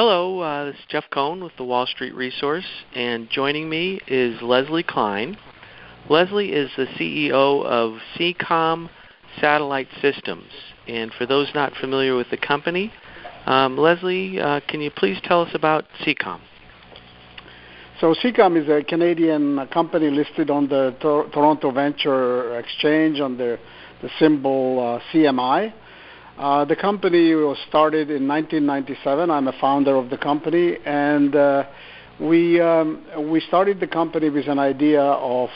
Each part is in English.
Hello, uh, this is Jeff Cohn with the Wall Street Resource, and joining me is Leslie Klein. Leslie is the CEO of C-COM Satellite Systems. And for those not familiar with the company, um, Leslie, uh, can you please tell us about C-COM? So SEACOM is a Canadian company listed on the Tor- Toronto Venture Exchange under the symbol uh, CMI. Uh, the company was started in 1997. I'm a founder of the company, and uh, we um, we started the company with an idea of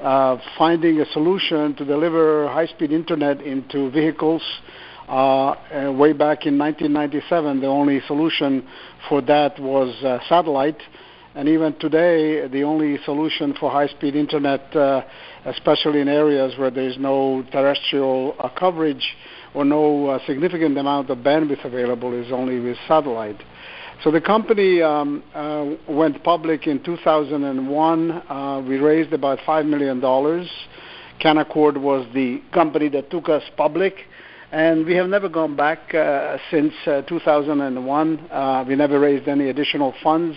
uh, finding a solution to deliver high-speed internet into vehicles. Uh, way back in 1997, the only solution for that was uh, satellite, and even today, the only solution for high-speed internet, uh, especially in areas where there is no terrestrial coverage or no uh, significant amount of bandwidth available is only with satellite. So the company um, uh, went public in 2001. Uh, we raised about $5 million. Canaccord was the company that took us public. And we have never gone back uh, since uh, 2001. Uh, we never raised any additional funds.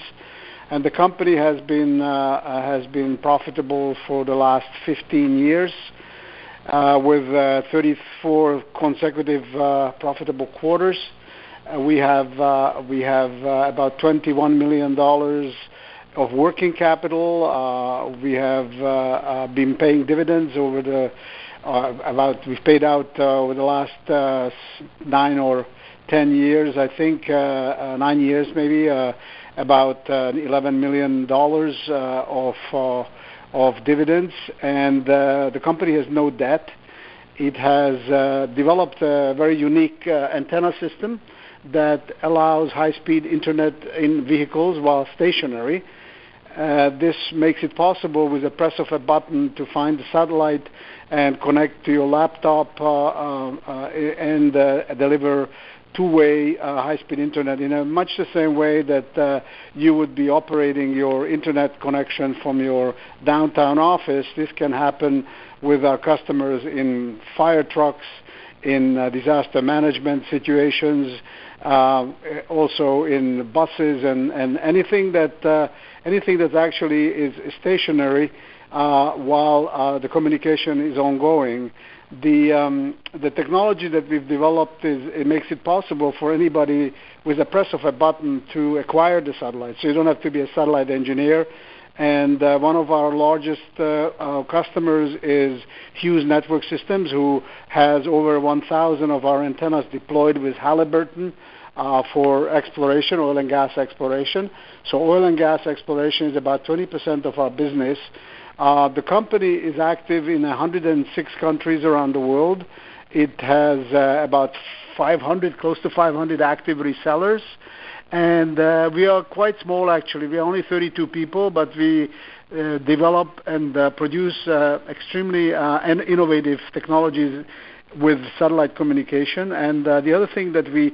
And the company has been, has been profitable for the last 15 years uh, Uh, with uh, 34 consecutive uh, profitable quarters. Uh, we have uh, we have about $21 million of working capital. We have been paying dividends over the about we've paid out over the last nine or 10 years, I think, nine years maybe, about $11 million of dividends, and uh, the company has no debt. It has uh, developed a very unique uh, antenna system that allows high-speed internet in vehicles while stationary. This makes it possible with the press of a button to find the satellite and connect to your laptop and deliver two-way uh, high-speed internet in a much the same way that uh, you would be operating your internet connection from your downtown office. This can happen with our customers in fire trucks, in uh, disaster management situations, uh, also in buses and, and anything that uh, anything that actually is stationary uh, while the communication is ongoing the um, the technology that we've developed is it makes it possible for anybody with a press of a button to acquire the satellite. So you don't have to be a satellite engineer. And uh, one of our largest uh, uh, customers is Hughes Network Systems, who has over 1,000 of our antennas deployed with Halliburton uh, for exploration, oil and gas exploration. So oil and gas exploration is about 20% of our business. Uh, the company is active in 106 countries around the world. It has uh, about 500, close to 500 active resellers. And uh, we are quite small actually. We are only 32 people, but we uh, develop and uh, produce uh, extremely and innovative technologies with satellite communication. And the other thing that we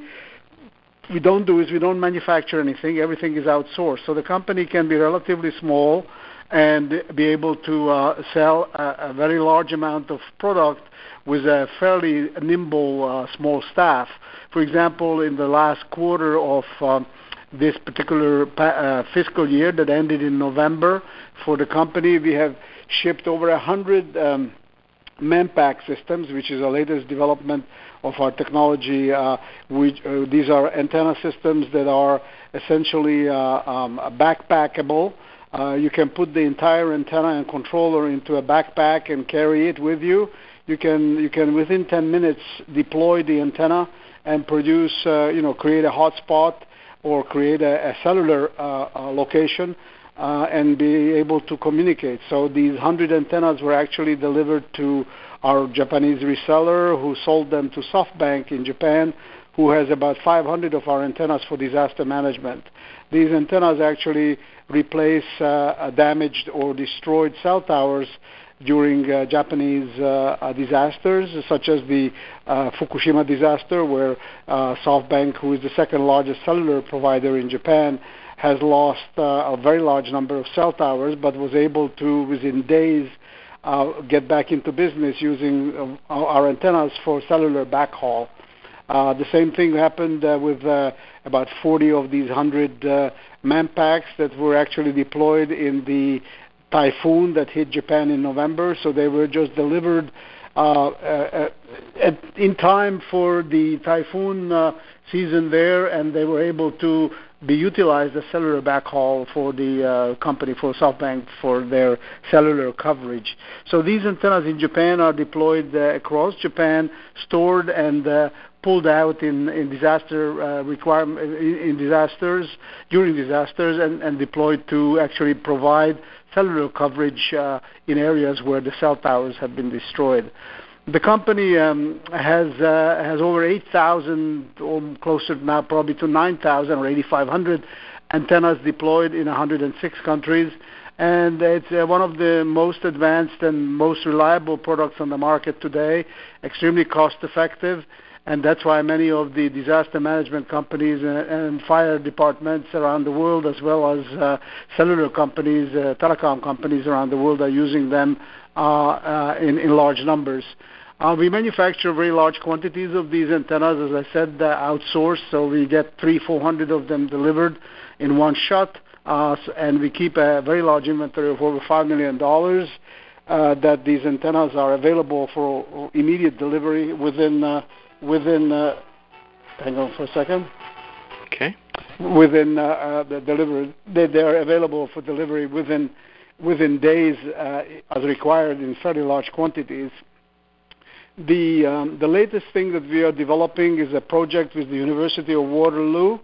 we don't do is we don't manufacture anything. Everything is outsourced. So the company can be relatively small and be able to uh, sell a, a, very large amount of product with a fairly nimble uh, small staff. For example, in the last quarter of um, this particular pa- uh, fiscal year that ended in November for the company, we have shipped over 100 um, Manpack systems, which is the latest development of our technology. Uh, which, uh, these are antenna systems that are essentially uh, um, backpackable. Uh, you can put the entire antenna and controller into a backpack and carry it with you. You can you can within 10 minutes deploy the antenna and produce uh, you know create a hotspot or create a, a cellular uh, uh location uh, and be able to communicate. So these 100 antennas were actually delivered to our Japanese reseller who sold them to SoftBank in Japan who has about 500 of our antennas for disaster management. These antennas actually replace uh, damaged or destroyed cell towers during uh, Japanese uh, uh disasters, such as the uh, Fukushima disaster, where uh, SoftBank, who is the second largest cellular provider in Japan, has lost a very large number of cell towers, but was able to, within days, get back into business using our antennas for cellular backhaul. Uh, the same thing happened uh, with uh, about 40 of these 100 uh, manpacks that were actually deployed in the typhoon that hit Japan in November. So they were just delivered uh, uh, at, in time for the typhoon uh, season there, and they were able to be utilized as cellular backhaul for the uh, company, for SoftBank, for their cellular coverage. So these antennas in Japan are deployed uh, across Japan, stored and uh, pulled out in, in disaster uh, requirement in, disasters during disasters and, and, deployed to actually provide cellular coverage uh, in areas where the cell towers have been destroyed. The company um, has uh, has over 8,000, or closer now probably to 9,000 or 8,500 antennas deployed in 106 countries, and it's uh, one of the most advanced and most reliable products on the market today. Extremely cost effective and that's why many of the disaster management companies and, and fire departments around the world, as well as uh, cellular companies, uh, telecom companies around the world, are using them uh, uh in, in large numbers. Uh, we manufacture very large quantities of these antennas, as I said, uh, outsourced, so we get three, four hundred of them delivered in one shot, and we keep a very large inventory of over five million dollars. that these antennas are available for immediate delivery within within. Uh, hang on for a second. Okay. Within uh, uh, the delivery, they, they are available for delivery within within days, uh, as required in fairly large quantities. The um, the latest thing that we are developing is a project with the University of Waterloo,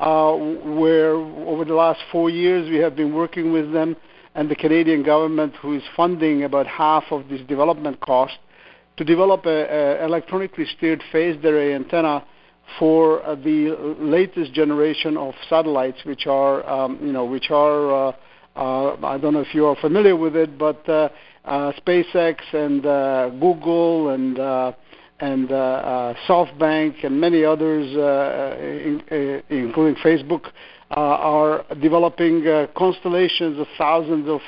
uh, where over the last four years we have been working with them and the Canadian government, who is funding about half of this development cost to develop an electronically steered phased array antenna for uh, the latest generation of satellites, which are, um, you know, which are, uh, uh, I don't know if you are familiar with it, but uh, uh, SpaceX and uh, Google and and SoftBank and many others, in, including Facebook, are developing constellations of thousands of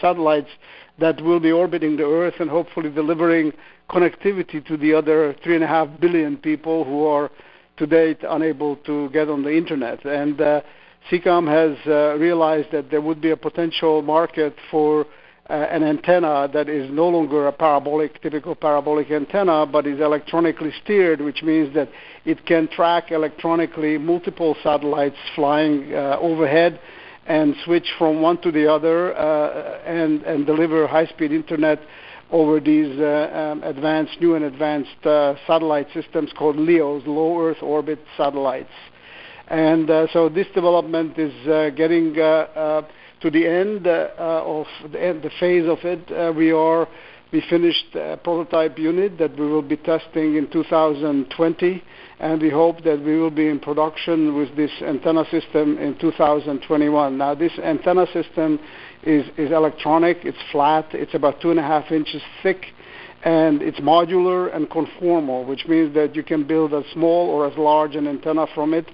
satellites that will be orbiting the Earth and hopefully delivering connectivity to the other three and a half billion people who are to date unable to get on the internet. And uh, C-COM has uh, realized that there would be a potential market for uh, an antenna that is no longer a parabolic, typical parabolic antenna, but is electronically steered, which means that it can track electronically multiple satellites flying uh, overhead and switch from one to the other uh, and, and deliver high-speed internet over these uh, um, advanced, new and advanced uh, satellite systems called LEOs, low Earth orbit satellites. And so this development is getting to the end of the, end, the, phase of it. we are we finished a prototype unit that we will be testing in 2020, and we hope that we will be in production with this antenna system in 2021. Now, this antenna system is, electronic, it's flat, it's about two and a half inches thick, and it's modular and conformal, which means that you can build as small or as large an antenna from it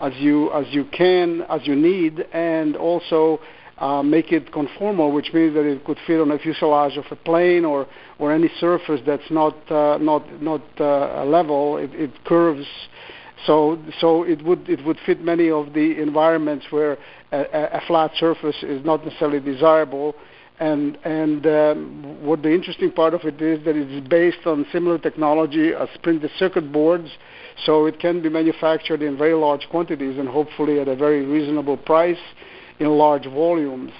as you as you can, as you need, and also uh, make it conformal, which means that it could fit on a fuselage of a plane or or any surface that's not uh, not not uh, level. It, it curves so, so it would it would fit many of the environments where a, a flat surface is not necessarily desirable. And and um, what the interesting part of it is that it is based on similar technology as printed circuit boards, so it can be manufactured in very large quantities and hopefully at a very reasonable price in large volumes.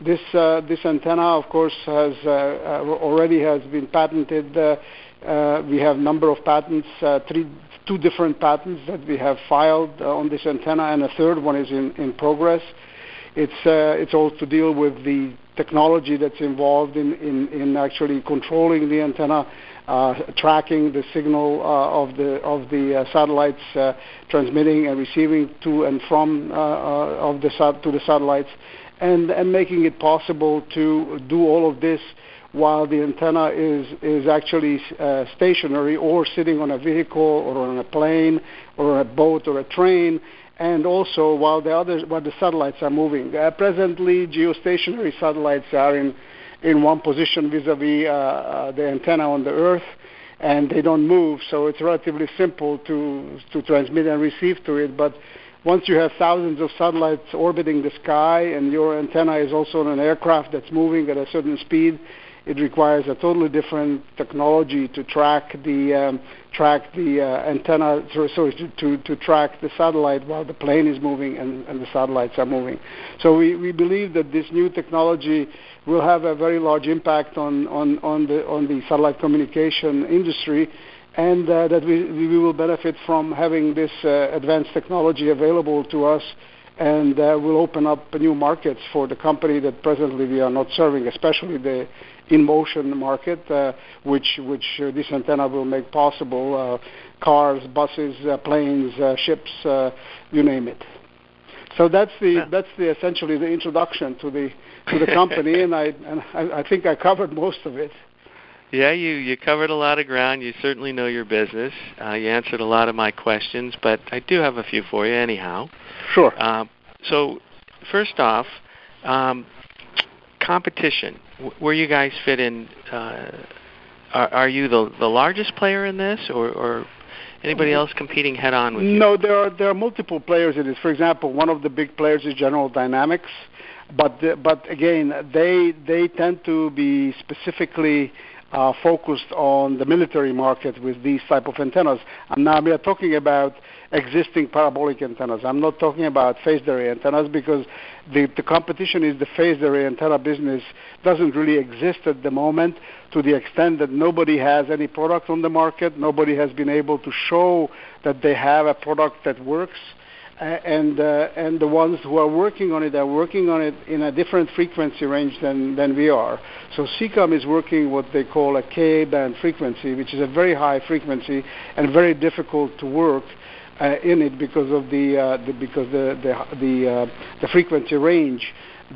This uh, this antenna, of course, has uh, uh already has been patented. We have a number of patents, three two different patents that we have filed on this antenna, and a third one is in, in progress. It's uh, it's all to deal with the technology that's involved in, in, actually controlling the antenna, tracking the signal uh, of the of the uh, satellites uh, transmitting and receiving to and from uh, uh, of the sat- to the satellites, and and making it possible to do all of this while the antenna is, is actually uh, stationary or sitting on a vehicle or on a plane or a boat or a train, and also while the other while the satellites are moving. Uh, presently, geostationary satellites are in in one position vis-a-vis uh, uh, the antenna on the Earth, and they don't move, so it's relatively simple to to transmit and receive to it. But once you have thousands of satellites orbiting the sky, and your antenna is also on an aircraft that's moving at a certain speed, it requires a totally different technology to track the um, track the uh, antenna, so, so to, to track the satellite while the plane is moving and, and the satellites are moving. So we, we believe that this new technology will have a very large impact on, on, on, the, on the satellite communication industry and uh, that we, we will benefit from having this uh, advanced technology available to us and uh, will open up new markets for the company that presently we are not serving, especially the in motion market, uh, which which uh, this antenna will make possible. Uh, cars, buses, uh, planes, uh, ships, uh, you name it. So that's the yeah. that's the essentially the introduction to the to the company, and I and I, I think I covered most of it. Yeah, you you covered a lot of ground. You certainly know your business. Uh, you answered a lot of my questions, but I do have a few for you anyhow. Sure. So, first off, um, competition. Where you guys fit in? Uh, are, are you the the largest player in this, or, or anybody else competing head on with you? No, there are there are multiple players in this. For example, one of the big players is General Dynamics, but the, but again, they they tend to be specifically uh, focused on the military market with these type of antennas. And now we are talking about existing parabolic antennas. I'm not talking about phased array antennas because the, the competition is the phased array antenna business doesn't really exist at the moment to the extent that nobody has any product on the market. Nobody has been able to show that they have a product that works and uh, and the ones who are working on it are working on it in a different frequency range than than we are. So C-COM is working what they call a Ka band frequency, which is a very high frequency and very difficult to work. Uh, in it because of the, uh, the because the the the, uh, the frequency range.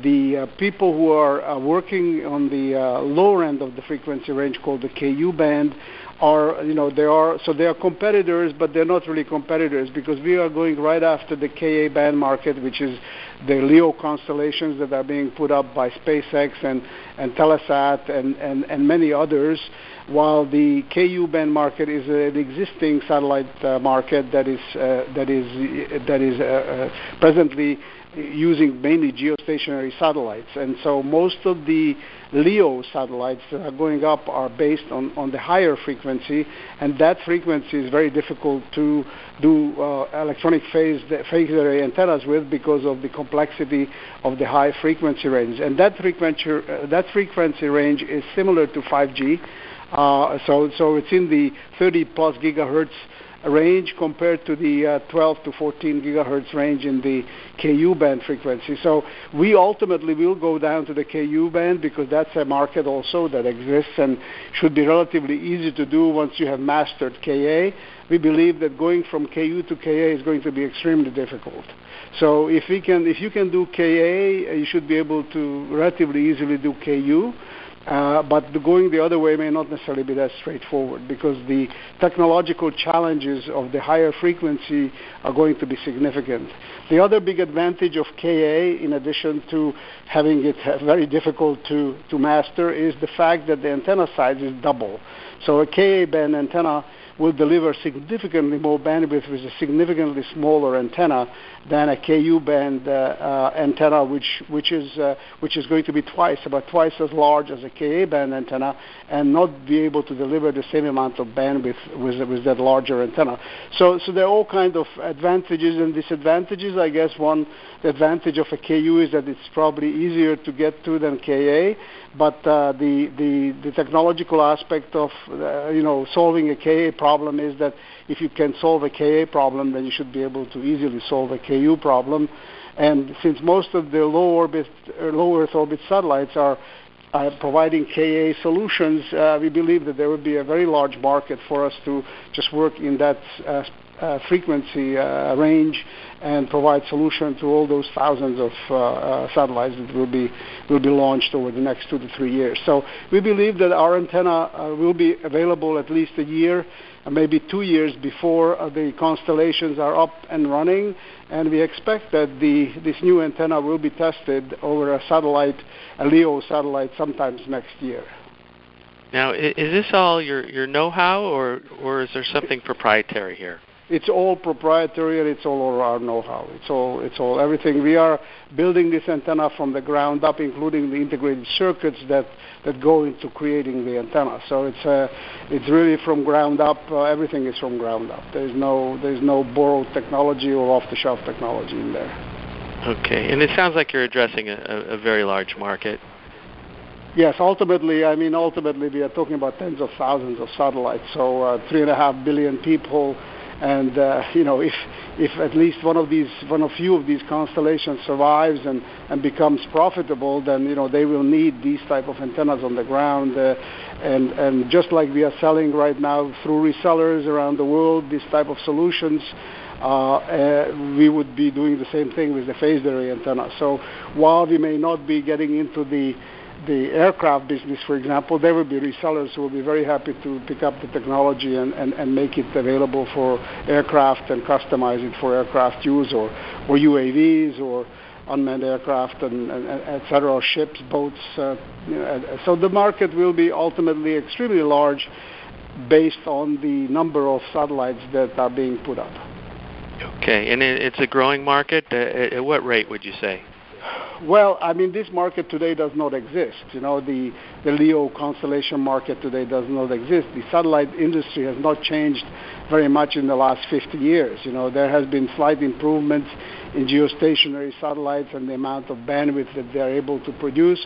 The uh, people who are uh, working on the uh, lower end of the frequency range called the Ku band are you know they are so they are competitors but they're not really competitors because we are going right after the Ka band market which is the LEO constellations that are being put up by SpaceX and and Telesat and and, and many others while the Ku band market is an existing satellite uh, market that is uh, that is that is uh, uh presently using mainly geostationary satellites. And so most of the LEO satellites that are going up are based on, on the higher frequency, and that frequency is very difficult to do uh, electronic phase, phase array antennas with because of the complexity of the high frequency range. And that frequency, uh, that frequency range is similar to 5G. Uh, so, so it's in the 30 plus gigahertz range compared to the uh, 12 to 14 gigahertz range in the Ku band frequency. So we ultimately will go down to the Ku band because that's a market also that exists and should be relatively easy to do once you have mastered Ka. We believe that going from Ku to Ka is going to be extremely difficult. So if we can, if you can do Ka, you should be able to relatively easily do Ku. Uh, but the going the other way may not necessarily be that straightforward because the technological challenges of the higher frequency are going to be significant. The other big advantage of Ka, in addition to having it very difficult to, to master, is the fact that the antenna size is double. So a Ka band antenna will deliver significantly more bandwidth with a significantly smaller antenna than a Ku band uh, uh, antenna, which which is uh, which is going to be twice about twice as large as a Ka band antenna, and not be able to deliver the same amount of bandwidth with with that larger antenna. So so there are all kinds of advantages and disadvantages. I guess one advantage of a Ku is that it's probably easier to get to than Ka, but uh, the, the the technological aspect of uh, you know solving a Ka problem is that if you can solve a Ka problem, then you should be able to easily solve a Ku problem. And since most of the low orbit, uh, low Earth orbit satellites are uh, providing Ka solutions, uh, we believe that there would be a very large market for us to just work in that uh, uh, frequency uh, range and provide solution to all those thousands of uh, uh, satellites that will be will be launched over the next two to three years. So we believe that our antenna uh, will be available at least a year, maybe two years before the constellations are up and running, and we expect that the this new antenna will be tested over a satellite, a LEO satellite, sometimes next year. Now, is this all your your know-how, or or is there something proprietary here? It's all proprietary and it's all our know-how. It's all it's all everything. We are building this antenna from the ground up, including the integrated circuits that that go into creating the antenna. So it's uh, it's really from ground up. Uh, everything is from ground up. There's no there's no borrowed technology or off-the-shelf technology in there. Okay, and it sounds like you're addressing a, a very large market. Yes, ultimately, I mean, ultimately, we are talking about tens of thousands of satellites. So uh, three and a half billion people, and uh, you know, if if at least one of these, one of few of these constellations survives and and becomes profitable, then you know they will need these type of antennas on the ground. Uh, and and just like we are selling right now through resellers around the world, these type of solutions. Uh, uh, we would be doing the same thing with the phased array antenna. So while we may not be getting into the the aircraft business, for example, there will be resellers who will be very happy to pick up the technology and, and, and make it available for aircraft and customize it for aircraft use or, or UAVs or unmanned aircraft and, and, and et cetera, ships, boats. Uh, you know, so the market will be ultimately extremely large based on the number of satellites that are being put up. Okay, and it's a growing market. Uh, at what rate would you say? Well, I mean, this market today does not exist. You know, the, the LEO constellation market today does not exist. The satellite industry has not changed very much in the last 50 years. You know, there has been slight improvements in geostationary satellites and the amount of bandwidth that they're able to produce.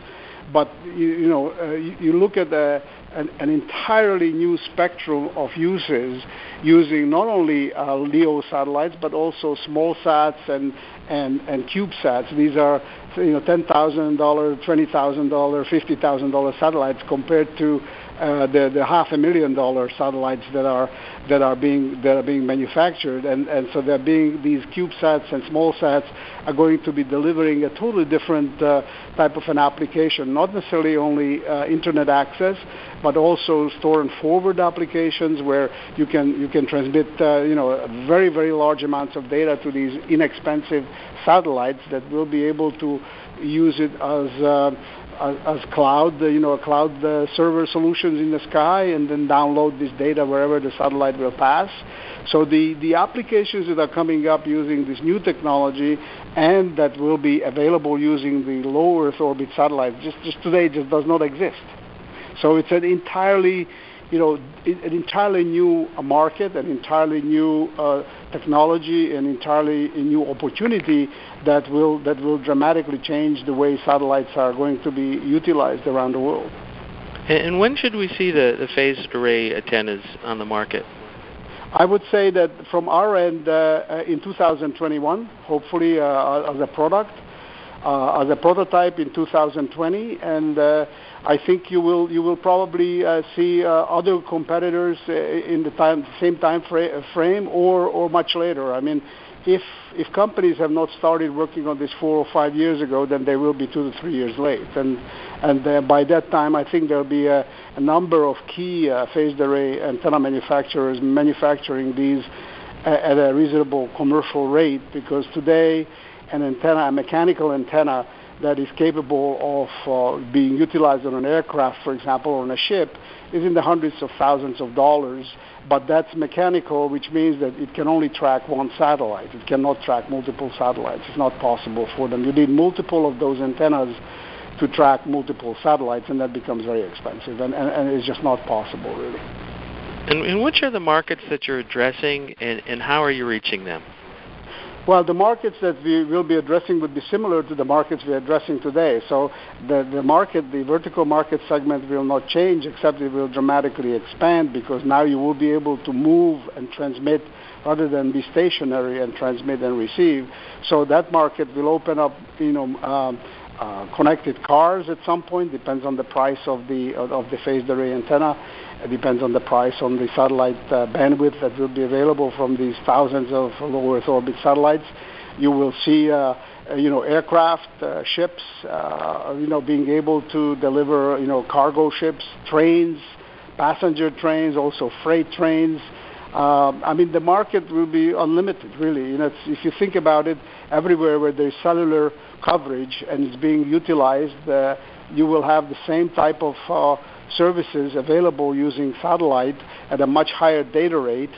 But, you, you know, uh, you, you, look at the, an, an, entirely new spectrum of uses using not only uh, LEO satellites, but also small sats and, and, and CubeSats. These are you know ten thousand dollar, twenty thousand dollar, fifty thousand dollar satellites compared to uh, the the half a million dollar satellites that are that are being that are being manufactured, and and so they're being these CubeSats and small sats are going to be delivering a totally different uh, type of an application, not necessarily only uh, internet access, but also store and forward applications where you can you can transmit uh, you know very very large amounts of data to these inexpensive satellites that will be able to use it as uh, as, cloud, you know, a cloud uh, server solutions in the sky, and then download this data wherever the satellite will pass. So the, the applications that are coming up using this new technology and that will be available using the low Earth orbit satellites just, just today just does not exist. So it's an entirely you know, an entirely new market, an entirely new uh, technology, an entirely new opportunity that will that will dramatically change the way satellites are going to be utilized around the world. And when should we see the, the phased array antennas on the market? I would say that from our end, uh, uh in 2021, hopefully uh, as a product, uh, as a prototype in 2020, and uh, I think you will you will probably uh, see uh, other competitors uh, in the same time fra- frame or or much later. I mean, if if companies have not started working on this four or five years ago, then they will be two to three years late. And and uh, by that time, I think there'll be a, number of key uh, phased array antenna manufacturers manufacturing these at a reasonable commercial rate because today an antenna, a mechanical antenna that is capable of uh, being utilized on an aircraft, for example, or on a ship, is in the hundreds of thousands of dollars. But that's mechanical, which means that it can only track one satellite. It cannot track multiple satellites. It's not possible for them. You need multiple of those antennas to track multiple satellites, and that becomes very expensive, and, and, and it's just not possible, really. And, and which are the markets that you're addressing, and, and how are you reaching them? Well, the markets that we will be addressing would be similar to the markets we're addressing today. So the, the market, the vertical market segment will not change, except it will dramatically expand because now you will be able to move and transmit rather than be stationary and transmit and receive. So that market will open up, you know, um, uh, connected cars at some point. Depends on the price of the of the phased array antenna. It depends on the price on the satellite uh, bandwidth that will be available from these thousands of low Earth orbit satellites. You will see, uh, uh you know, aircraft, uh, ships, uh, you know, being able to deliver, you know, cargo ships, trains, passenger trains, also freight trains. Um, I mean, the market will be unlimited, really. You know, if you think about it, everywhere where there's cellular coverage and it's being utilized, you will have the same type of uh, services available using satellite at a much higher data rate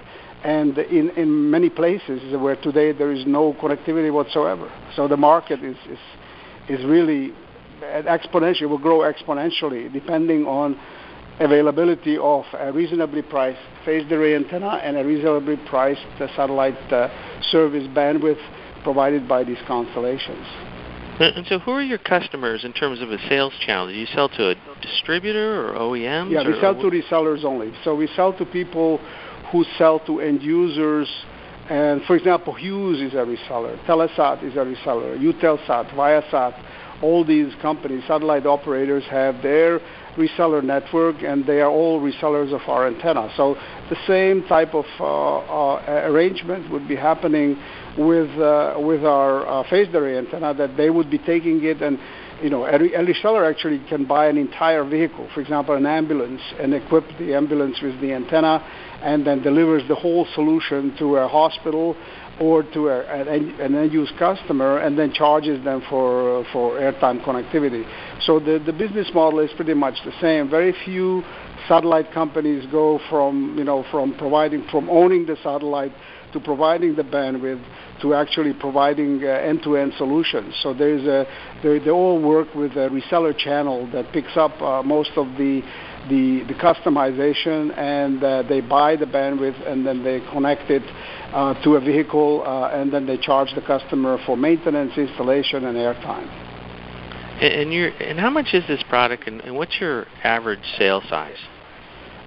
and in, in many places where today there is no connectivity whatsoever. So the market is, is, is really exponentially, will grow exponentially depending on availability of a reasonably priced phased array antenna and a reasonably priced satellite uh, service bandwidth provided by these constellations. And so, who are your customers in terms of a sales channel? Do you sell to a distributor or OEMs? Yeah, we sell to resellers only. So we sell to people who sell to end users. And for example, Hughes is a reseller, Telesat is a reseller, Eutelsat, Viasat, all these companies, satellite operators, have their reseller network, and they are all resellers of our antenna. So the same type of uh, uh, arrangement would be happening with uh, with our uh, phased array antenna, that they would be taking it and you know, a, reseller actually can buy an entire vehicle, for example, an ambulance, and equip the ambulance with the antenna, and then delivers the whole solution to a hospital or to a, an, end-use customer, and then charges them for for airtime connectivity. So the the business model is pretty much the same. Very few satellite companies go from you know from providing from owning the satellite to providing the bandwidth to actually providing uh, end-to-end solutions. So there's a, they, they all work with a reseller channel that picks up uh, most of the, the, the customization and uh, they buy the bandwidth and then they connect it uh, to a vehicle uh, and then they charge the customer for maintenance, installation, and airtime. And, and, and how much is this product and, and what's your average sale size?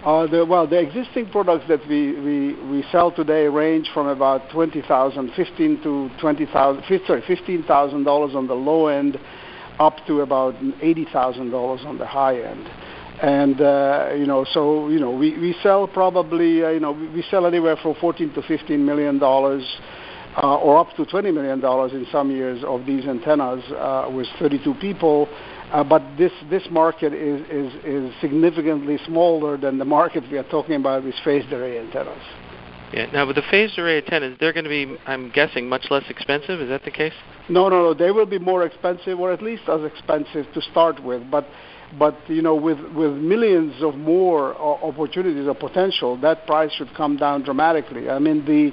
Uh, the, well, the existing products that we, we, we sell today range from about twenty thousand, fifteen to twenty thousand, sorry, fifteen thousand dollars on the low end, up to about eighty thousand dollars on the high end. And uh, you know, so you know, we, we sell probably uh, you know we sell anywhere from fourteen to fifteen million dollars. Uh, or up to $20 million in some years of these antennas uh, with 32 people uh, but this this market is, is is significantly smaller than the market we are talking about with phased array antennas. Yeah. Now, with the phased array antennas, they're going to be, I'm guessing, much less expensive. Is that the case? No, no, no. They will be more expensive, or at least as expensive to start with. But, but you know, with with millions of more uh, opportunities or potential, that price should come down dramatically. I mean, the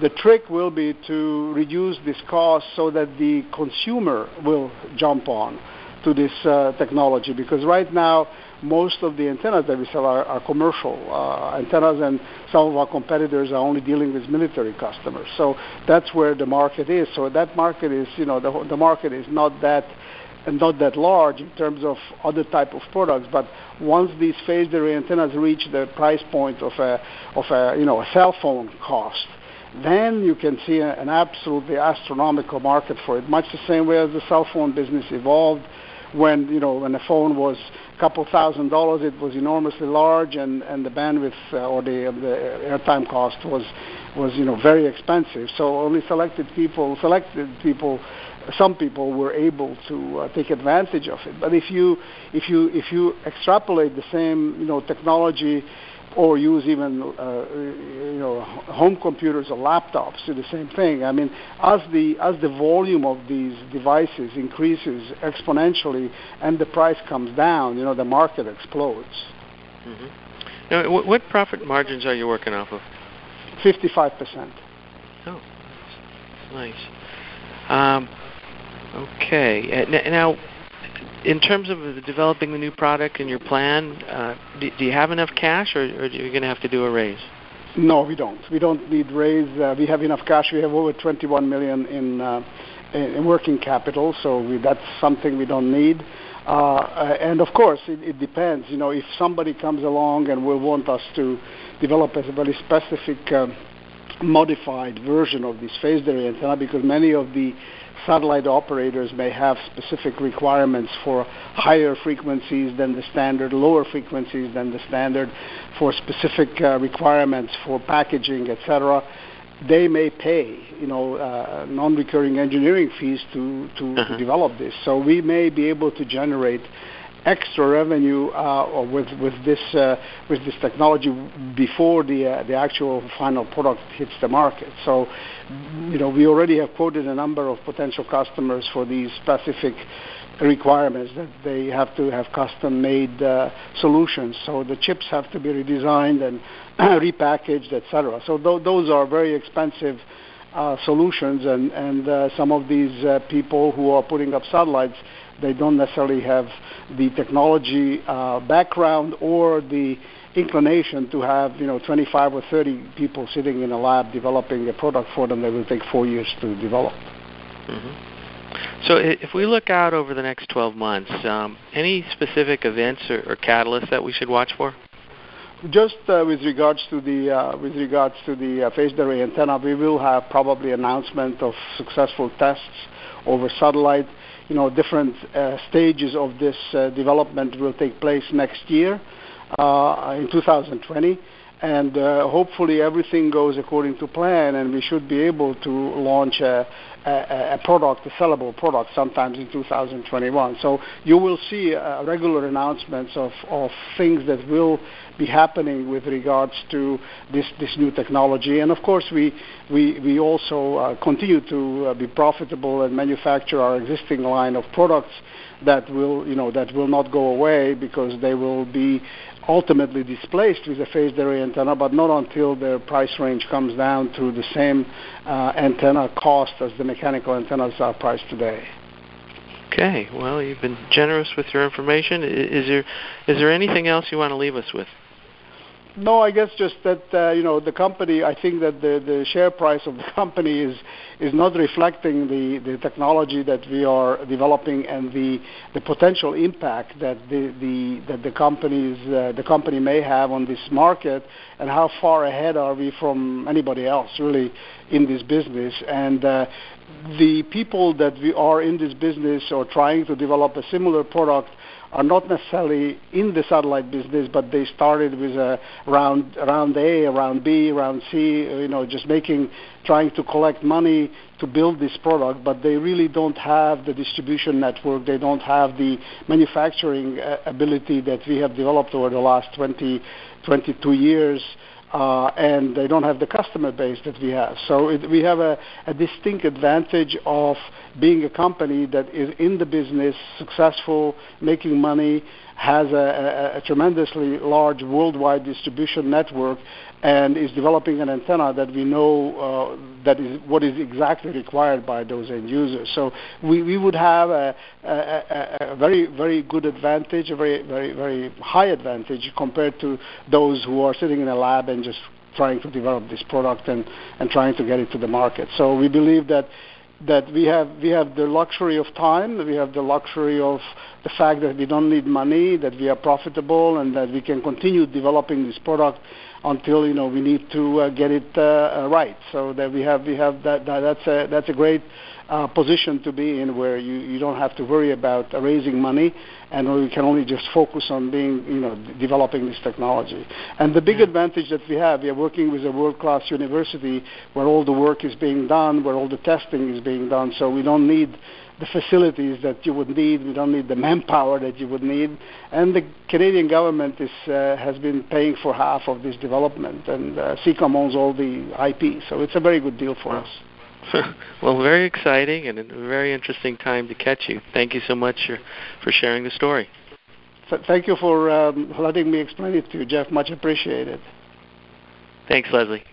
the trick will be to reduce this cost so that the consumer will jump on to this uh, technology. Because right now most of the antennas that we sell are, are commercial uh, antennas and some of our competitors are only dealing with military customers. So that's where the market is. So that market is you know the, the market is not that and not that large in terms of other type of products but once these phased array antennas reach the price point of a of a you know a cell phone cost then you can see a, an absolutely astronomical market for it much the same way as the cell phone business evolved when you know when a phone was a couple thousand dollars, it was enormously large, and and the bandwidth uh, or the the airtime cost was was you know very expensive. So only selected people, selected people, some people were able to uh, take advantage of it. But if you if you if you extrapolate the same you know technology or use even uh, you know home computers or laptops do the same thing. I mean, as the as the volume of these devices increases exponentially and the price comes down, you know, the market explodes. Mm-hmm. Now, what profit margins are you working off of? Fifty-five percent. Oh, nice. Um, okay. Now, in terms of developing the new product and your plan, uh, do, do, you have enough cash, or, or are you going to have to do a raise? No, we don't. We don't need raise. Uh, we have enough cash. We have over 21 million in uh, in working capital, so we, that's something we don't need. Uh, and of course, it, it, depends. You know, if somebody comes along and will want us to develop a very specific uh, modified version of this phased array antenna, because many of the satellite operators may have specific requirements for higher frequencies than the standard, lower frequencies than the standard, for specific uh, requirements for packaging, etc. They may pay, you know, uh, non-recurring engineering fees to to, uh-huh. to develop this. So we may be able to generate extra revenue uh, with with this uh, with this technology before the uh, the actual final product hits the market. So, you know, we already have quoted a number of potential customers for these specific requirements that they have to have custom-made solutions. So the chips have to be redesigned and repackaged, etc. So th- those are very expensive uh, solutions, and and some of these people who are putting up satellites, they don't necessarily have the technology uh, background or the inclination to have you know 25 or 30 people sitting in a lab developing a product for them that will take four years to develop. Mm-hmm. So if we look out over the next 12 months, um, any specific events or, or, catalysts that we should watch for? Just uh, with regards to the uh, with regards to the uh, phased array antenna, we will have probably announcement of successful tests over satellite. You know, different uh, stages of this uh, development will take place next year uh, in 2020 and hopefully everything goes according to plan, and we should be able to launch a, a, product, a sellable product, sometimes in 2021. So you will see regular announcements of, things that will be happening with regards to this, new technology. And of course, we, also uh, continue to uh, be profitable and manufacture our existing line of products that will, you know, that will not go away because they will be ultimately displaced with a phased array antenna, but not until their price range comes down to the same uh, antenna cost as the mechanical antennas are priced today. Okay, well, you've been generous with your information. Is there is there anything else you want to leave us with? No, I guess just that uh, you know the company. I think that the, the share price of the company is is not reflecting the, the technology that we are developing and the the potential impact that the the that the companies uh, the company may have on this market and how far ahead are we from anybody else really in this business and. Uh, the people that we are in this business or trying to develop a similar product are not necessarily in the satellite business, but they started with a round round A, round B, round C, you know, just making trying to collect money to build this product, but they really don't have the distribution network. They don't have the manufacturing uh, ability that we have developed over the last 20, 22 years uh, Uh, and they don't have the customer base that we have. So it, we have a, a, distinct advantage of being a company that is in the business, successful, making money, has a, a, a tremendously large worldwide distribution network, and is developing an antenna that we know uh, that is what is exactly required by those end users. So we, we would have a, a, a, very very good advantage, a very very very high advantage compared to those who are sitting in a lab and just trying to develop this product and, and trying to get it to the market. So we believe that that we have we have the luxury of time, we have the luxury of the fact that we don't need money, that we are profitable, and that we can continue developing this product until you know we need to uh, get it uh, right. So that we have we have that, that that's a that's a great uh, position to be in where you, you don't have to worry about raising money and we can only just focus on being you know developing this technology. And the big yeah. advantage that we have, we are working with a world-class university where all the work is being done, where all the testing is being done. So we don't need the facilities that you would need. We don't need the manpower that you would need. And the Canadian government is, uh, has been paying for half of this development, and uh, C-COM owns all the IP. So it's a very good deal for us. well, very exciting and a very interesting time to catch you. Thank you so much for, for sharing the story. thank you for um, letting me explain it to you, Jeff. Much appreciated. Thanks, Leslie.